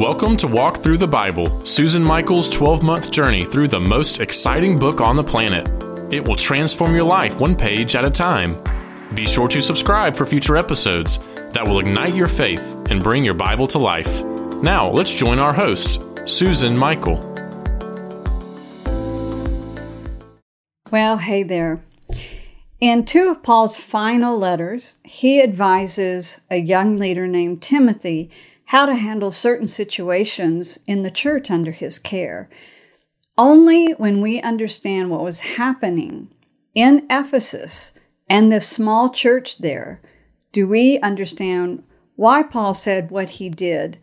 Welcome to Walk Thru the Bible, Susan Michael's 12 month journey through the most exciting book on the planet. It will transform your life one page at a time. Be sure to subscribe for future episodes that will ignite your faith and bring your Bible to life. Now, let's join our host, Susan Michael. Well, hey there. In two of Paul's final letters, he advises a young leader named Timothy how to handle certain situations in the church under his care. Only when we understand what was happening in Ephesus and the small church there do we understand why Paul said what he did,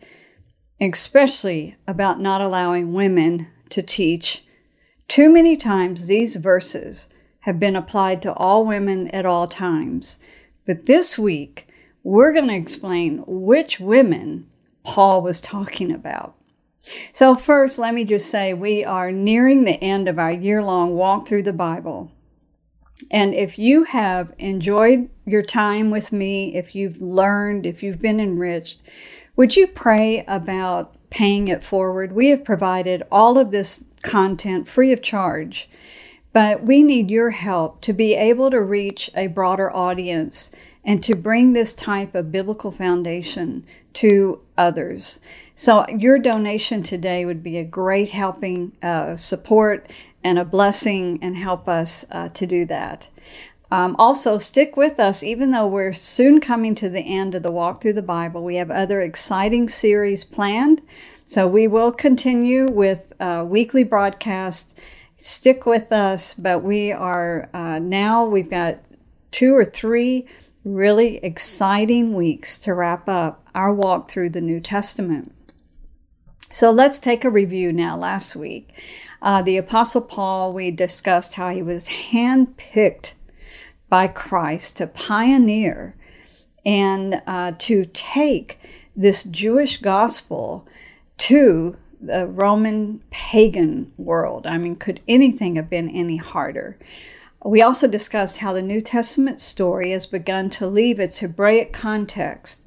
especially about not allowing women to teach. Too many times these verses have been applied to all women at all times. But this week, we're going to explain which women Paul was talking about. So, first, let me just say we are nearing the end of our year long walk through the Bible. And if you have enjoyed your time with me, if you've learned, if you've been enriched, would you pray about paying it forward? We have provided all of this content free of charge, but we need your help to be able to reach a broader audience and to bring this type of biblical foundation to others. So, your donation today would be a great helping uh, support and a blessing and help us uh, to do that. Um, also, stick with us, even though we're soon coming to the end of the walk through the Bible. We have other exciting series planned. So, we will continue with uh, weekly broadcasts. Stick with us, but we are uh, now, we've got two or three really exciting weeks to wrap up our walk through the New Testament. So let's take a review now. Last week, uh, the Apostle Paul, we discussed how he was handpicked by Christ to pioneer and uh, to take this Jewish gospel to the Roman pagan world. I mean, could anything have been any harder? We also discussed how the New Testament story has begun to leave its Hebraic context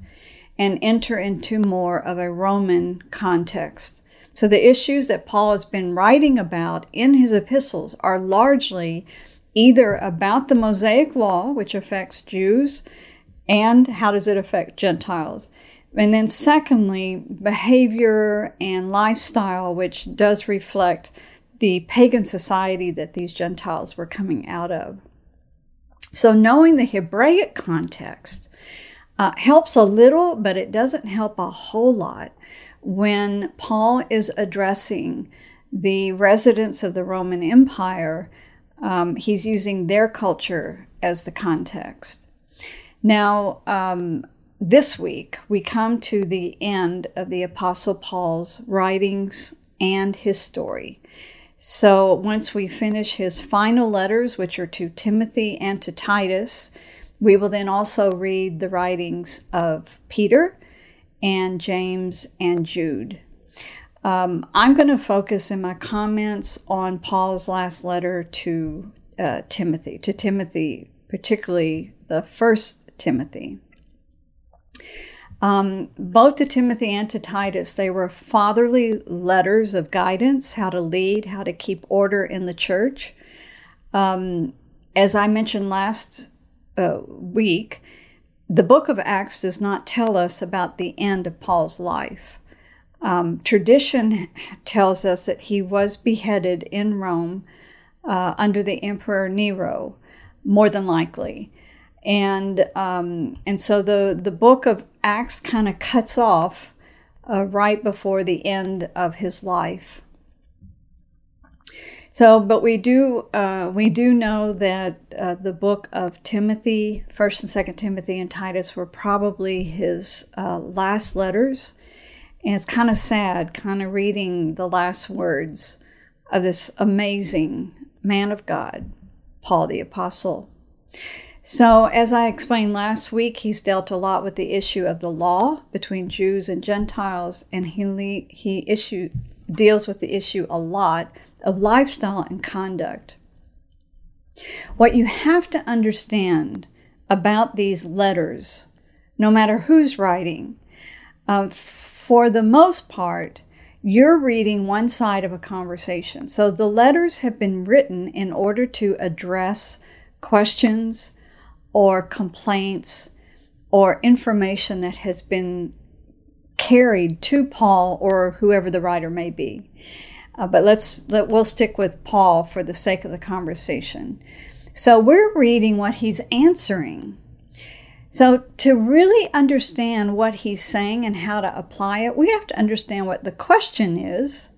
and enter into more of a Roman context. So the issues that Paul has been writing about in his epistles are largely either about the Mosaic law, which affects Jews, and how does it affect Gentiles. And then, secondly, behavior and lifestyle, which does reflect the pagan society that these Gentiles were coming out of. So, knowing the Hebraic context uh, helps a little, but it doesn't help a whole lot when Paul is addressing the residents of the Roman Empire. Um, he's using their culture as the context. Now, um, this week, we come to the end of the Apostle Paul's writings and his story. So once we finish his final letters, which are to Timothy and to Titus, we will then also read the writings of Peter and James and Jude. Um, I'm going to focus in my comments on Paul's last letter to uh, Timothy, to Timothy, particularly the first Timothy. Um, both to Timothy and to Titus, they were fatherly letters of guidance, how to lead, how to keep order in the church. Um, as I mentioned last uh, week, the book of Acts does not tell us about the end of Paul's life. Um, tradition tells us that he was beheaded in Rome uh, under the Emperor Nero, more than likely and um, and so the the book of Acts kind of cuts off uh, right before the end of his life. So, but we do uh, we do know that uh, the book of Timothy, First and Second Timothy, and Titus were probably his uh, last letters, and it's kind of sad, kind of reading the last words of this amazing man of God, Paul the apostle. So, as I explained last week, he's dealt a lot with the issue of the law between Jews and Gentiles, and he he issue deals with the issue a lot of lifestyle and conduct. What you have to understand about these letters, no matter who's writing, uh, for the most part, you're reading one side of a conversation. So the letters have been written in order to address questions or complaints or information that has been carried to Paul or whoever the writer may be. Uh, but let's let, we'll stick with Paul for the sake of the conversation. So we're reading what he's answering. So to really understand what he's saying and how to apply it, we have to understand what the question is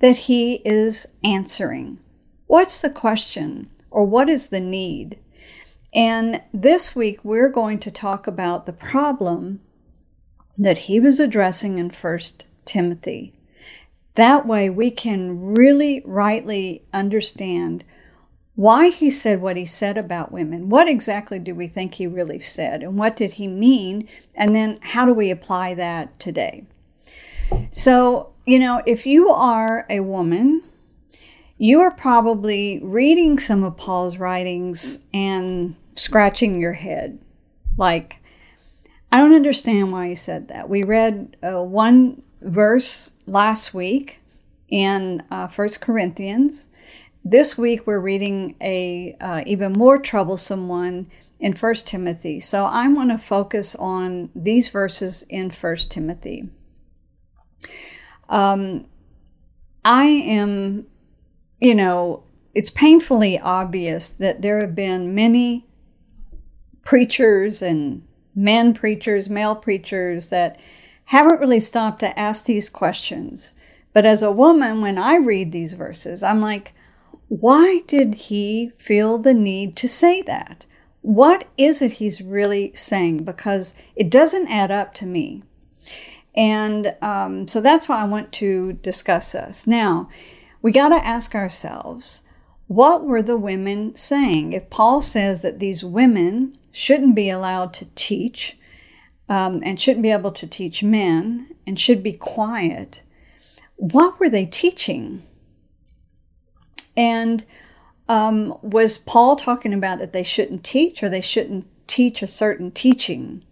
that he is answering. What's the question or what is the need? And this week we're going to talk about the problem that he was addressing in 1 Timothy. That way we can really rightly understand why he said what he said about women. What exactly do we think he really said? And what did he mean? And then how do we apply that today? So, you know, if you are a woman, you are probably reading some of Paul's writings and scratching your head. Like, I don't understand why he said that. We read uh, one verse last week in uh, First Corinthians. This week we're reading a uh, even more troublesome one in First Timothy. So I want to focus on these verses in First Timothy. Um, I am, you know, it's painfully obvious that there have been many preachers and men preachers, male preachers that haven't really stopped to ask these questions. But as a woman, when I read these verses, I'm like, why did he feel the need to say that? What is it he's really saying? Because it doesn't add up to me. And um, so that's why I want to discuss this. Now, we got to ask ourselves what were the women saying? If Paul says that these women shouldn't be allowed to teach um, and shouldn't be able to teach men and should be quiet, what were they teaching? And um, was Paul talking about that they shouldn't teach or they shouldn't teach a certain teaching?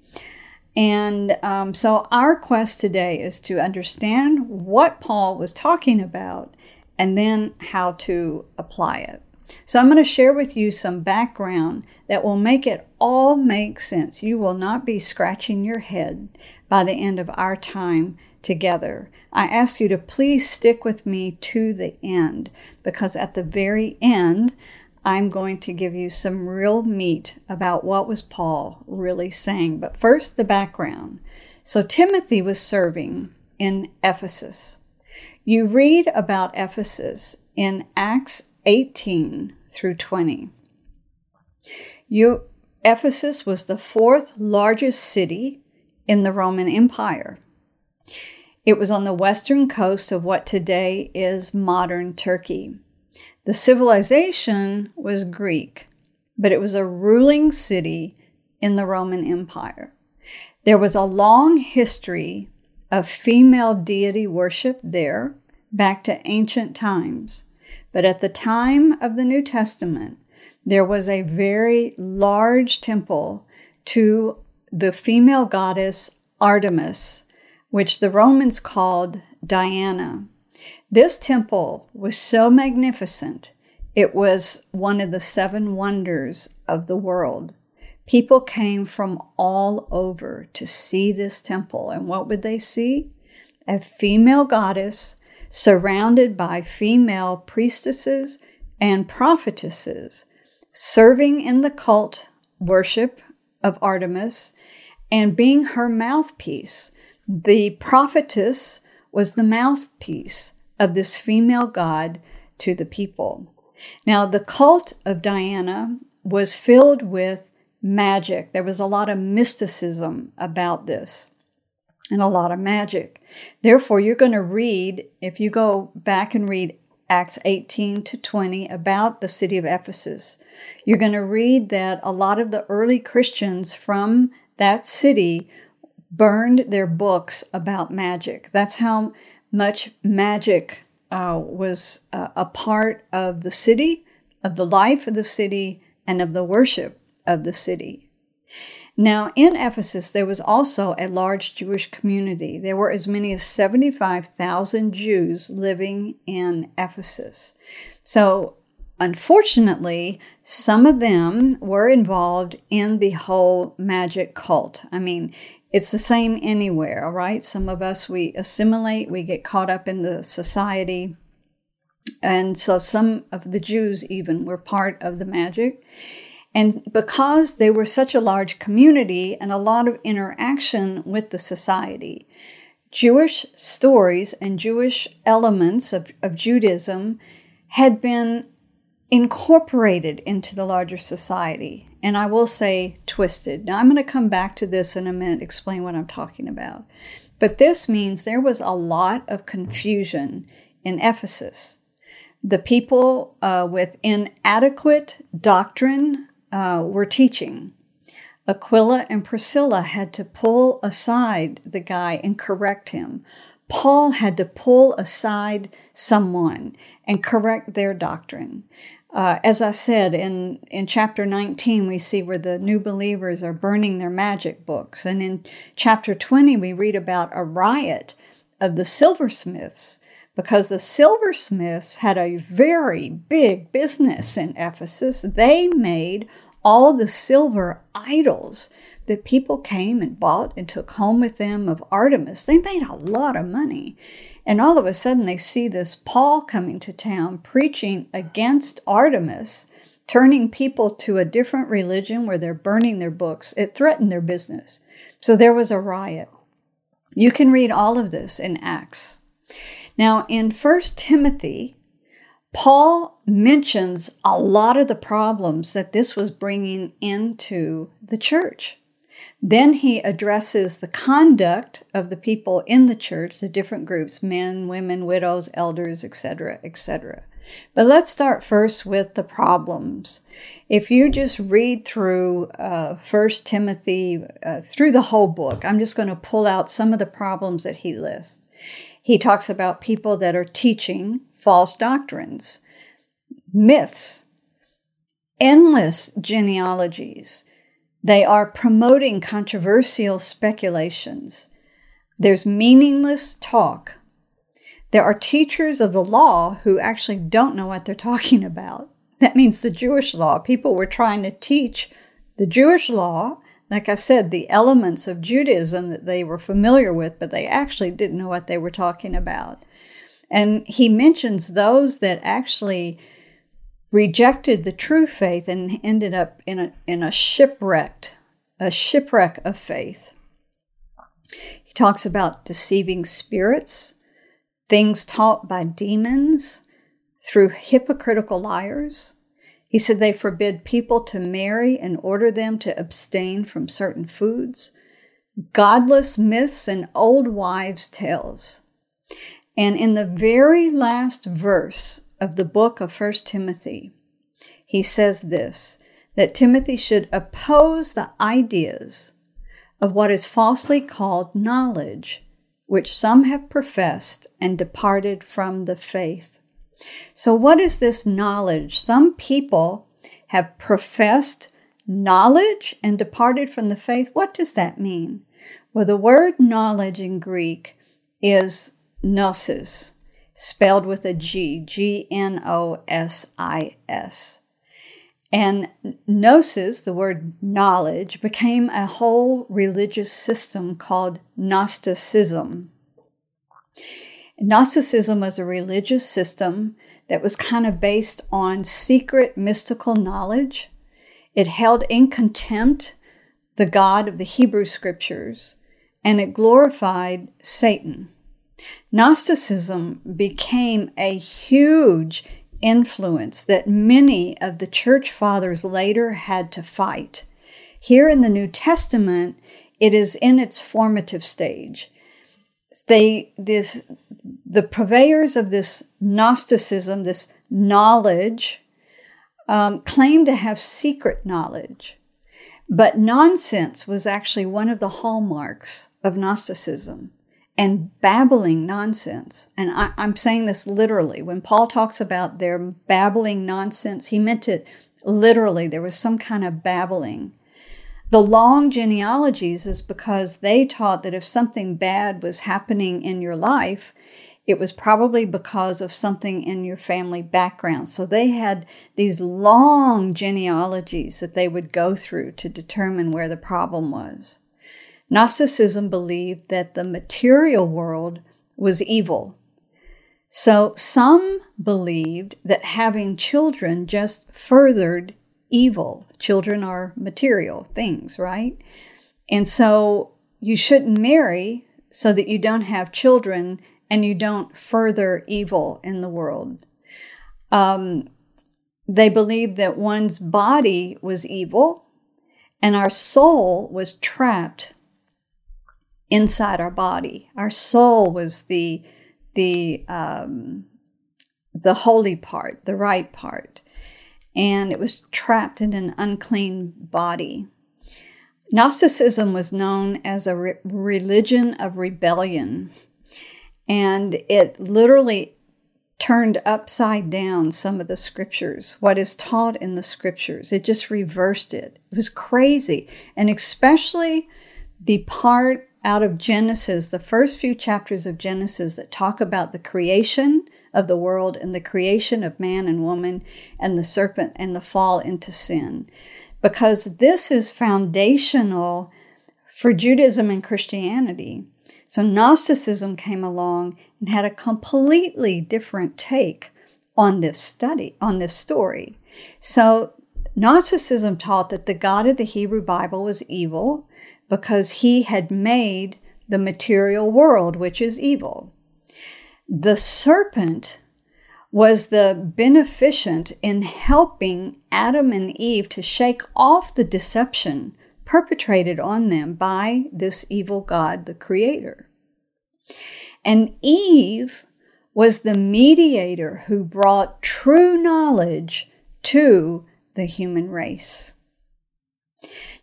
And um, so our quest today is to understand what Paul was talking about and then how to apply it. So I'm going to share with you some background that will make it all make sense. You will not be scratching your head by the end of our time together. I ask you to please stick with me to the end because at the very end, I'm going to give you some real meat about what was Paul really saying. But first, the background. So Timothy was serving in Ephesus. You read about Ephesus in Acts 18 through 20. You, Ephesus was the fourth largest city in the Roman Empire. It was on the western coast of what today is modern Turkey. The civilization was Greek, but it was a ruling city in the Roman Empire. There was a long history of female deity worship there back to ancient times. But at the time of the New Testament, there was a very large temple to the female goddess Artemis which the Romans called Diana. This temple was so magnificent, it was one of the seven wonders of the world. People came from all over to see this temple. And what would they see? A female goddess surrounded by female priestesses and prophetesses, serving in the cult worship of Artemis and being her mouthpiece the prophetess was the mouthpiece of this female god to the people. Now, the cult of Diana was filled with magic. There was a lot of mysticism about this and a lot of magic. Therefore, you're going to read, if you go back and read Acts 18 to 20 about the city of Ephesus, you're going to read that a lot of the early Christians from that city burned their books about magic. That's how much magic uh, was uh, a part of the city, of the life of the city, and of the worship of the city. Now, in Ephesus, there was also a large Jewish community. There were as many as 75,000 Jews living in Ephesus. So, unfortunately, some of them were involved in the whole magic cult. I mean, it's the same anywhere, all right? Some of us, we assimilate, we get caught up in the society. And so some of the Jews even were part of the magic. And because they were such a large community and a lot of interaction with the society, Jewish stories and Jewish elements of, of Judaism had been incorporated into the larger society. And I will say twisted. Now, I'm going to come back to this in a minute, explain what I'm talking about. But this means there was a lot of confusion in Ephesus. The people uh, with inadequate doctrine uh, were teaching. Aquila and Priscilla had to pull aside the guy and correct him. Paul had to pull aside someone and correct their doctrine. Uh, as I said, in, in chapter 19, we see where the new believers are burning their magic books. And in chapter 20, we read about a riot of the silversmiths because the silversmiths had a very big business in Ephesus. They made all the silver idols that people came and bought and took home with them of Artemis. They made a lot of money. And all of a sudden, they see this Paul coming to town preaching against Artemis, turning people to a different religion where they're burning their books. It threatened their business. So there was a riot. You can read all of this in Acts. Now, in 1 Timothy, Paul mentions a lot of the problems that this was bringing into the church. Then he addresses the conduct of the people in the church, the different groups men, women, widows, elders, etc., etc. But let's start first with the problems. If you just read through uh, 1 Timothy, uh, through the whole book, I'm just going to pull out some of the problems that he lists. He talks about people that are teaching false doctrines, myths, endless genealogies. They are promoting controversial speculations. There's meaningless talk. There are teachers of the law who actually don't know what they're talking about. That means the Jewish law. People were trying to teach the Jewish law like I said, the elements of Judaism that they were familiar with, but they actually didn't know what they were talking about. And he mentions those that actually rejected the true faith and ended up in a, in a shipwrecked, a shipwreck of faith. He talks about deceiving spirits, things taught by demons through hypocritical liars, he said they forbid people to marry and order them to abstain from certain foods, godless myths, and old wives' tales. And in the very last verse of the book of 1 Timothy, he says this that Timothy should oppose the ideas of what is falsely called knowledge, which some have professed and departed from the faith. So, what is this knowledge? Some people have professed knowledge and departed from the faith. What does that mean? Well, the word knowledge in Greek is gnosis, spelled with a G, G N O S I S. And gnosis, the word knowledge, became a whole religious system called Gnosticism. Gnosticism was a religious system that was kind of based on secret mystical knowledge. It held in contempt the God of the Hebrew scriptures and it glorified Satan. Gnosticism became a huge influence that many of the church fathers later had to fight. Here in the New Testament, it is in its formative stage. They, this, the purveyors of this Gnosticism, this knowledge, um, claim to have secret knowledge. But nonsense was actually one of the hallmarks of Gnosticism and babbling nonsense. And I, am saying this literally. When Paul talks about their babbling nonsense, he meant it literally. There was some kind of babbling. The long genealogies is because they taught that if something bad was happening in your life, it was probably because of something in your family background. So they had these long genealogies that they would go through to determine where the problem was. Gnosticism believed that the material world was evil. So some believed that having children just furthered evil. Children are material things, right? And so you shouldn't marry so that you don't have children and you don't further evil in the world. Um, they believed that one's body was evil and our soul was trapped inside our body. Our soul was the the um, the holy part, the right part, and it was trapped in an unclean body. Gnosticism was known as a re- religion of rebellion and it literally turned upside down some of the scriptures, what is taught in the scriptures. It just reversed it. It was crazy. And especially the part out of Genesis, the first few chapters of Genesis that talk about the creation of the world and the creation of man and woman and the serpent and the fall into sin. Because this is foundational for Judaism and Christianity. So Gnosticism came along and had a completely different take on this study, on this story. So Gnosticism taught that the God of the Hebrew Bible was evil because he had made the material world, which is evil. The serpent was the beneficent in helping Adam and Eve to shake off the deception perpetrated on them by this evil God, the Creator. And Eve was the mediator who brought true knowledge to the human race.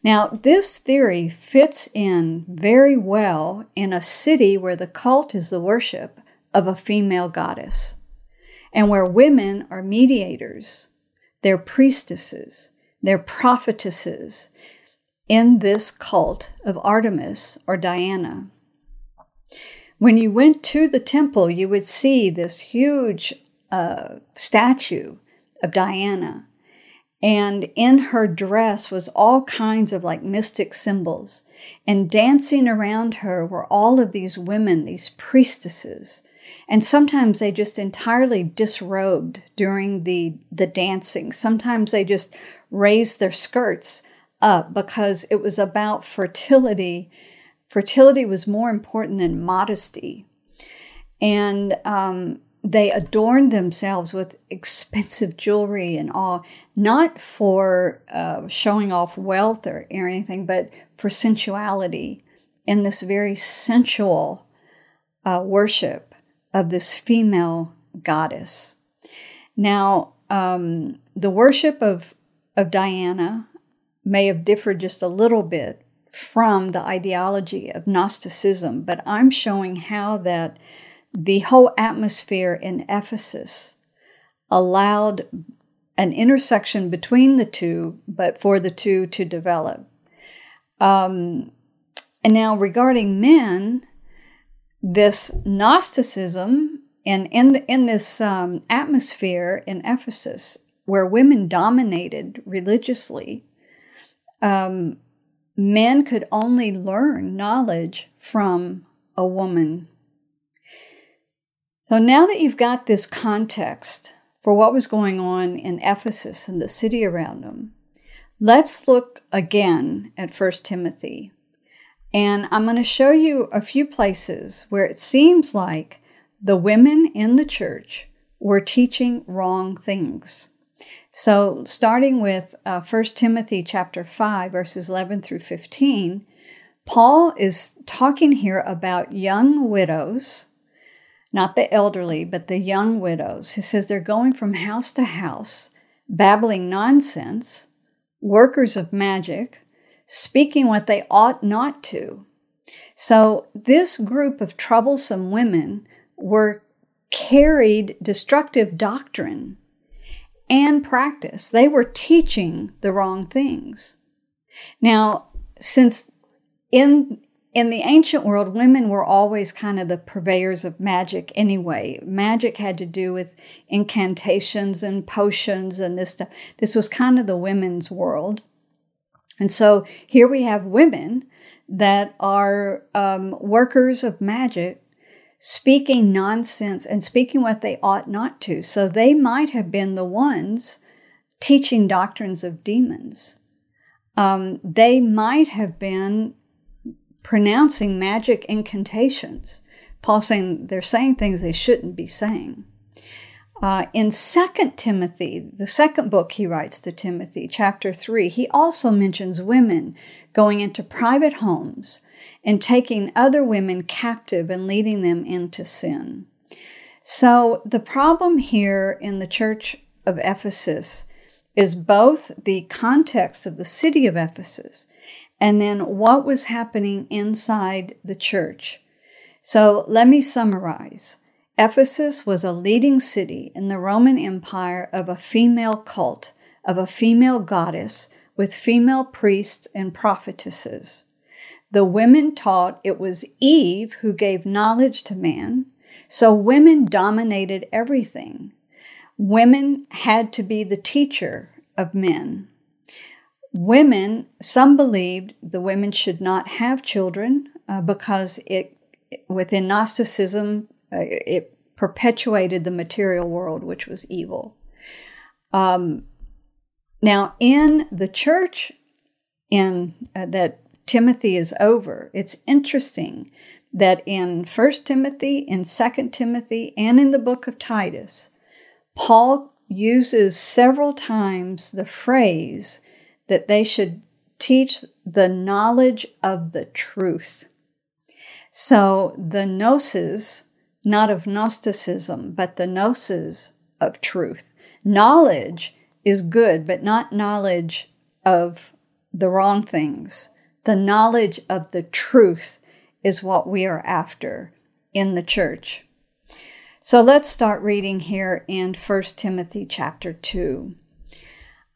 Now, this theory fits in very well in a city where the cult is the worship of a female goddess and where women are mediators, they're priestesses, they're prophetesses, in this cult of Artemis or Diana. When you went to the temple, you would see this huge uh, statue of Diana. And in her dress was all kinds of like mystic symbols. And dancing around her were all of these women, these priestesses. And sometimes they just entirely disrobed during the, the dancing. Sometimes they just raised their skirts up because it was about fertility. Fertility was more important than modesty. And um, they adorned themselves with expensive jewelry and all, not for uh, showing off wealth or, or anything, but for sensuality in this very sensual uh, worship of this female goddess. Now, um, the worship of, of Diana may have differed just a little bit from the ideology of Gnosticism, but I'm showing how that the whole atmosphere in Ephesus allowed an intersection between the two, but for the two to develop. Um, and now, regarding men, this Gnosticism and in, the, in this um, atmosphere in Ephesus, where women dominated religiously, um, men could only learn knowledge from a woman. So now that you've got this context for what was going on in Ephesus and the city around them, let's look again at 1 Timothy. And I'm going to show you a few places where it seems like the women in the church were teaching wrong things. So, starting with uh, 1 Timothy chapter 5, verses 11 through 15, Paul is talking here about young widows, not the elderly, but the young widows. He says they're going from house to house, babbling nonsense, workers of magic, speaking what they ought not to. So, this group of troublesome women were carried destructive doctrine and practice. They were teaching the wrong things. Now, since in in the ancient world, women were always kind of the purveyors of magic anyway. Magic had to do with incantations and potions and this stuff. This was kind of the women's world. And so here we have women that are um, workers of magic speaking nonsense and speaking what they ought not to. So they might have been the ones teaching doctrines of demons. Um, they might have been pronouncing magic incantations. Paul saying they're saying things they shouldn't be saying. Uh, in Second Timothy, the second book he writes to Timothy, chapter 3, he also mentions women going into private homes and taking other women captive and leading them into sin. So the problem here in the church of Ephesus is both the context of the city of Ephesus and then what was happening inside the church. So let me summarize. Ephesus was a leading city in the Roman Empire of a female cult, of a female goddess with female priests and prophetesses. The women taught it was Eve who gave knowledge to man, so women dominated everything. Women had to be the teacher of men. Women, some believed the women should not have children uh, because it, within Gnosticism, it perpetuated the material world, which was evil. Um, now, in the church in uh, that Timothy is over, it's interesting that in 1 Timothy, in 2 Timothy, and in the book of Titus, Paul uses several times the phrase that they should teach the knowledge of the truth. So the gnosis, not of Gnosticism, but the gnosis of truth. Knowledge is good, but not knowledge of the wrong things. The knowledge of the truth is what we are after in the church. So let's start reading here in 1 Timothy chapter 2.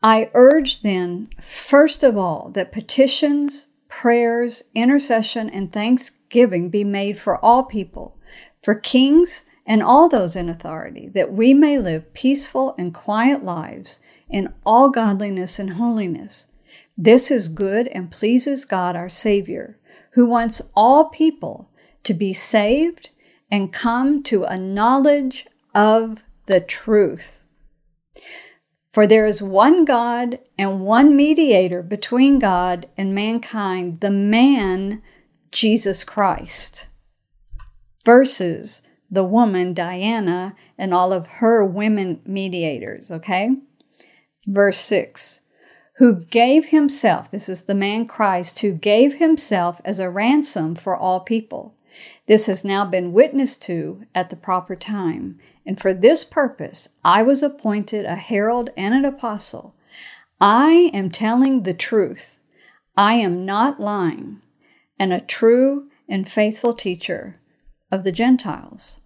I urge then, first of all, that petitions, prayers, intercession, and thanksgiving be made for all people, for kings and all those in authority, that we may live peaceful and quiet lives in all godliness and holiness. This is good and pleases God our Savior, who wants all people to be saved and come to a knowledge of the truth. For there is one God and one mediator between God and mankind, the man Jesus Christ, versus the woman Diana and all of her women mediators, okay? Verse 6 Who gave himself, this is the man Christ, who gave himself as a ransom for all people this has now been witnessed to at the proper time, and for this purpose I was appointed a herald and an apostle. I am telling the truth. I am not lying, and a true and faithful teacher of the Gentiles.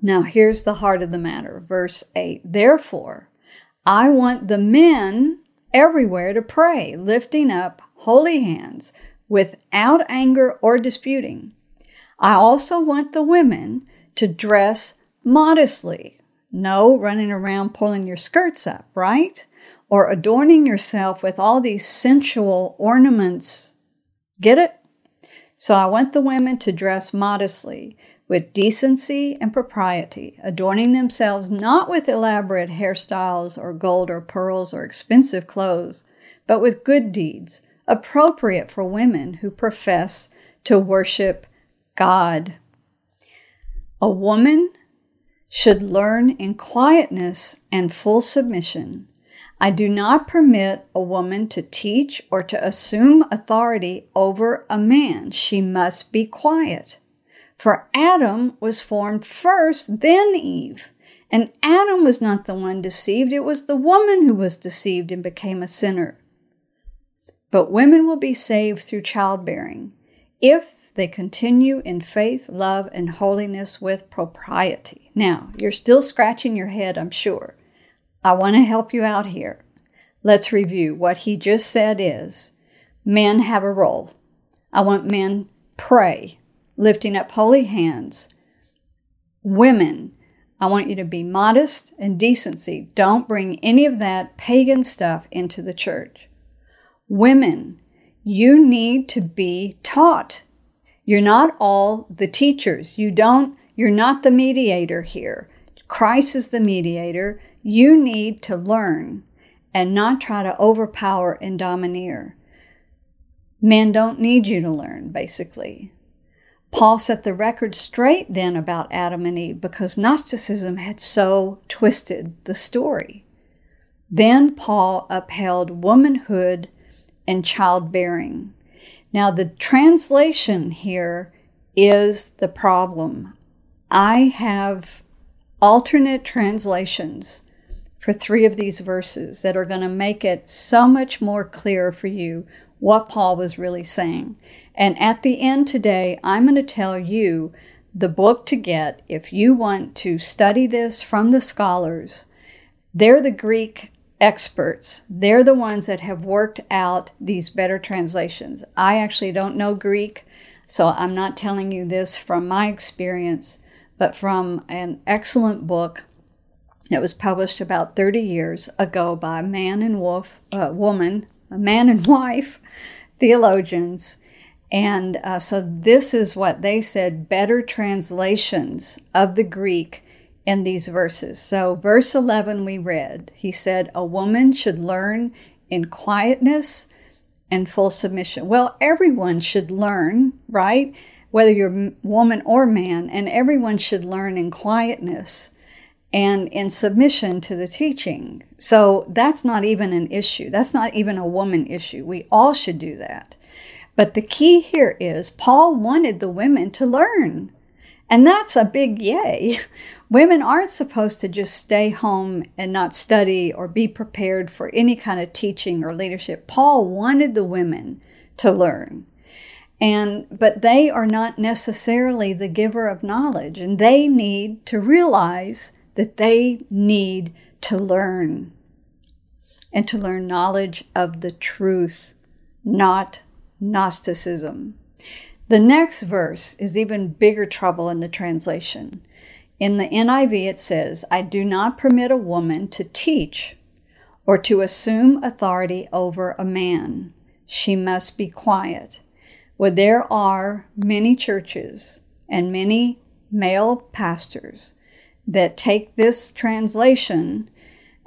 Now, here's the heart of the matter. Verse 8 Therefore, I want the men everywhere to pray, lifting up holy hands without anger or disputing. I also want the women to dress modestly. No running around pulling your skirts up, right? Or adorning yourself with all these sensual ornaments. Get it? So I want the women to dress modestly, with decency and propriety, adorning themselves not with elaborate hairstyles or gold or pearls or expensive clothes, but with good deeds, appropriate for women who profess to worship God. A woman should learn in quietness and full submission. I do not permit a woman to teach or to assume authority over a man. She must be quiet. For Adam was formed first, then Eve. And Adam was not the one deceived, it was the woman who was deceived and became a sinner. But women will be saved through childbearing if they continue in faith, love, and holiness with propriety. Now, you're still scratching your head, I'm sure. I want to help you out here. Let's review. What he just said is men have a role. I want men pray, lifting up holy hands. Women, I want you to be modest and decency. Don't bring any of that pagan stuff into the church. Women, you need to be taught. You're not all the teachers. You don't, you're not the mediator here. Christ is the mediator. You need to learn and not try to overpower and domineer. Men don't need you to learn, basically. Paul set the record straight then about Adam and Eve because Gnosticism had so twisted the story. Then Paul upheld womanhood and childbearing. Now, the translation here is the problem. I have alternate translations for three of these verses that are going to make it so much more clear for you what Paul was really saying. And at the end today, I'm going to tell you the book to get if you want to study this from the scholars. They're the Greek experts. They're the ones that have worked out these better translations. I actually don't know Greek, so I'm not telling you this from my experience, but from an excellent book that was published about 30 years ago by a man and wolf, uh, woman, a man and wife theologians. And uh, so this is what they said better translations of the Greek in these verses. So, verse 11 we read, he said, A woman should learn in quietness and full submission. Well, everyone should learn, right? Whether you're woman or man, and everyone should learn in quietness and in submission to the teaching. So that's not even an issue. That's not even a woman issue. We all should do that. But the key here is Paul wanted the women to learn. And that's a big yay. Women aren't supposed to just stay home and not study or be prepared for any kind of teaching or leadership. Paul wanted the women to learn. And but they are not necessarily the giver of knowledge and they need to realize that they need to learn and to learn knowledge of the truth, not Gnosticism. The next verse is even bigger trouble in the translation. In the NIV, it says, I do not permit a woman to teach or to assume authority over a man. She must be quiet. Well, there are many churches and many male pastors that take this translation,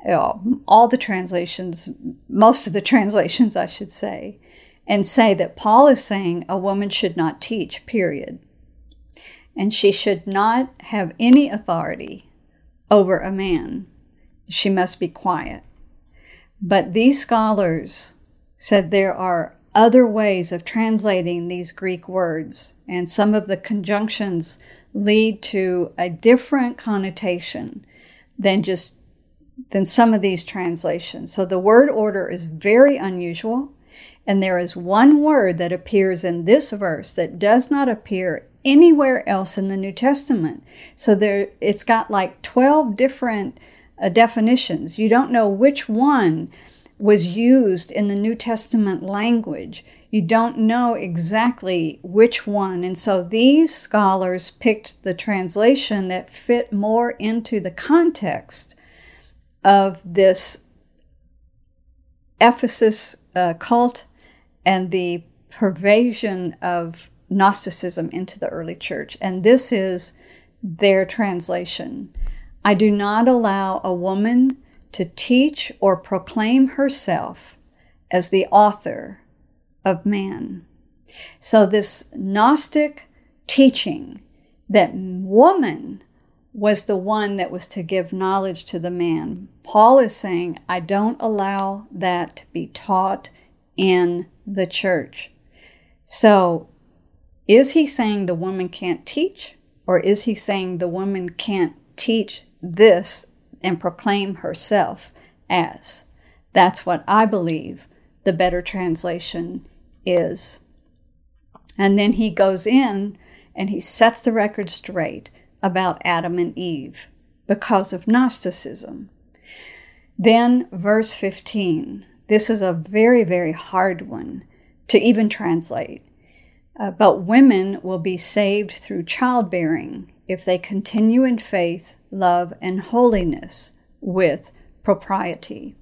uh, all the translations, most of the translations, I should say, and say that Paul is saying a woman should not teach, period. And she should not have any authority over a man. She must be quiet. But these scholars said there are other ways of translating these Greek words, and some of the conjunctions lead to a different connotation than just than some of these translations. So the word order is very unusual, and there is one word that appears in this verse that does not appear anywhere else in the New Testament. So there it's got like 12 different uh, definitions. You don't know which one was used in the New Testament language you don't know exactly which one. And so these scholars picked the translation that fit more into the context of this Ephesus uh, cult and the pervasion of Gnosticism into the early church. And this is their translation. I do not allow a woman to teach or proclaim herself as the author of man. So, this Gnostic teaching that woman was the one that was to give knowledge to the man, Paul is saying, I don't allow that to be taught in the church. So, is he saying the woman can't teach? Or is he saying the woman can't teach this and proclaim herself as? That's what I believe the better translation is. And then he goes in and he sets the record straight about Adam and Eve because of Gnosticism. Then, verse 15. This is a very, very hard one to even translate. Uh, but women will be saved through childbearing if they continue in faith, love, and holiness with propriety.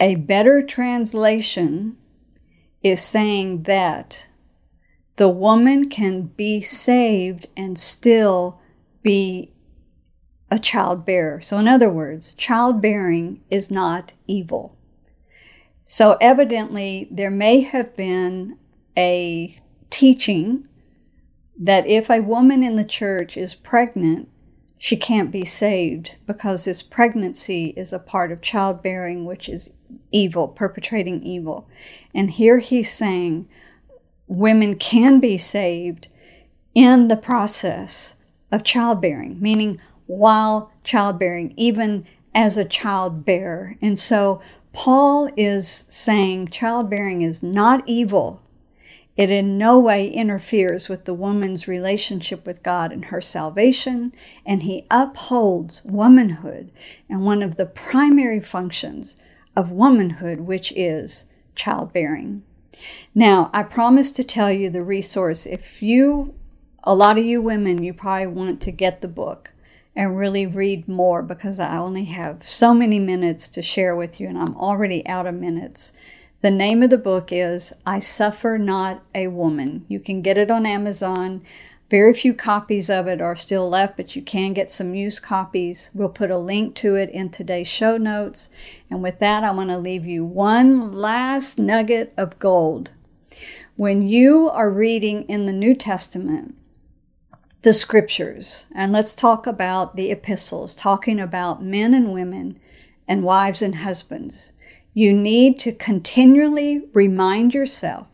A better translation is saying that the woman can be saved and still be a childbearer. So, in other words, childbearing is not evil. So, evidently, there may have been a teaching that if a woman in the church is pregnant, she can't be saved because this pregnancy is a part of childbearing, which is evil, perpetrating evil. And here he's saying women can be saved in the process of childbearing, meaning while childbearing, even as a childbearer. And so Paul is saying childbearing is not evil. It in no way interferes with the woman's relationship with God and her salvation, and he upholds womanhood and one of the primary functions of womanhood, which is childbearing. Now, I promise to tell you the resource. If you, a lot of you women, you probably want to get the book and really read more because I only have so many minutes to share with you, and I'm already out of minutes. The name of the book is I Suffer Not a Woman. You can get it on Amazon. Very few copies of it are still left, but you can get some used copies. We'll put a link to it in today's show notes. And with that, I want to leave you one last nugget of gold. When you are reading in the New Testament, the scriptures, and let's talk about the epistles, talking about men and women and wives and husbands. You need to continually remind yourself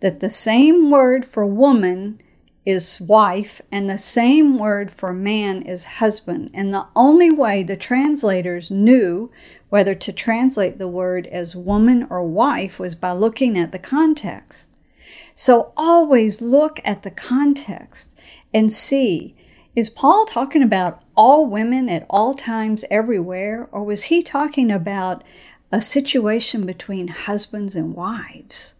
that the same word for woman is wife and the same word for man is husband. And the only way the translators knew whether to translate the word as woman or wife was by looking at the context. So always look at the context and see is Paul talking about all women at all times everywhere, or was he talking about a situation between husbands and wives.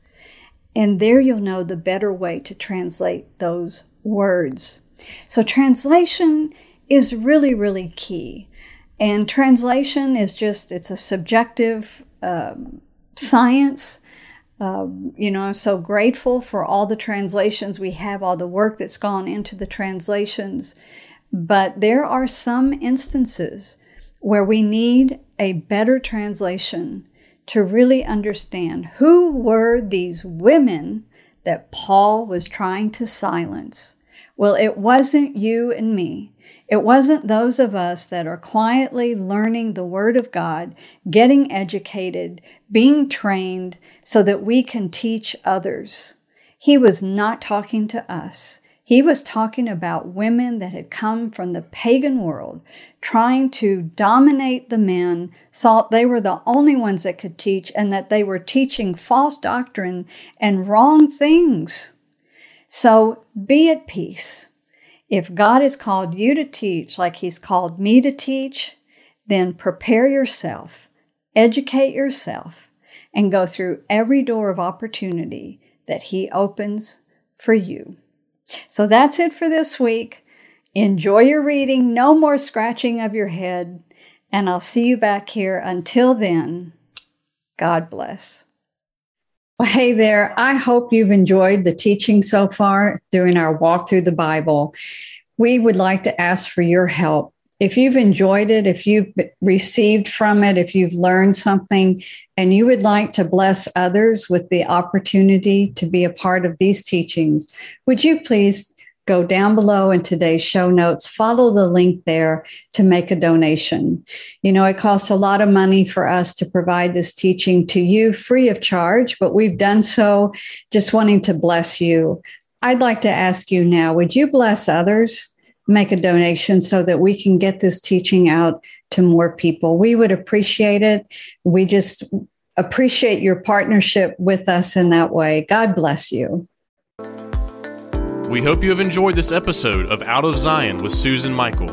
And there you'll know the better way to translate those words. So, translation is really, really key. And translation is just, it's a subjective uh, science. Uh, you know, I'm so grateful for all the translations we have, all the work that's gone into the translations. But there are some instances where we need a better translation to really understand who were these women that Paul was trying to silence. Well, it wasn't you and me. It wasn't those of us that are quietly learning the Word of God, getting educated, being trained so that we can teach others. He was not talking to us. He was talking about women that had come from the pagan world, trying to dominate the men, thought they were the only ones that could teach, and that they were teaching false doctrine and wrong things. So be at peace. If God has called you to teach like He's called me to teach, then prepare yourself, educate yourself, and go through every door of opportunity that He opens for you. So that's it for this week. Enjoy your reading, no more scratching of your head, and I'll see you back here. Until then, God bless. Well, hey there. I hope you've enjoyed the teaching so far during our Walk Thru the Bible. We would like to ask for your help if you've enjoyed it, if you've received from it, if you've learned something, and you would like to bless others with the opportunity to be a part of these teachings, would you please go down below in today's show notes, follow the link there to make a donation. You know, it costs a lot of money for us to provide this teaching to you free of charge, but we've done so just wanting to bless you. I'd like to ask you now would you bless others? Make a donation so that we can get this teaching out to more people. We would appreciate it. We just appreciate your partnership with us in that way. God bless you. We hope you have enjoyed this episode of Out of Zion with Susan Michael.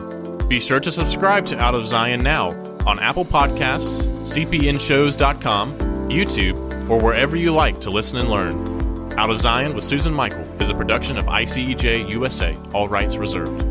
Be sure to subscribe to Out of Zion now on Apple Podcasts, cpnshows.com, YouTube, or wherever you like to listen and learn. Out of Zion with Susan Michael is a production of ICEJ USA, all rights reserved.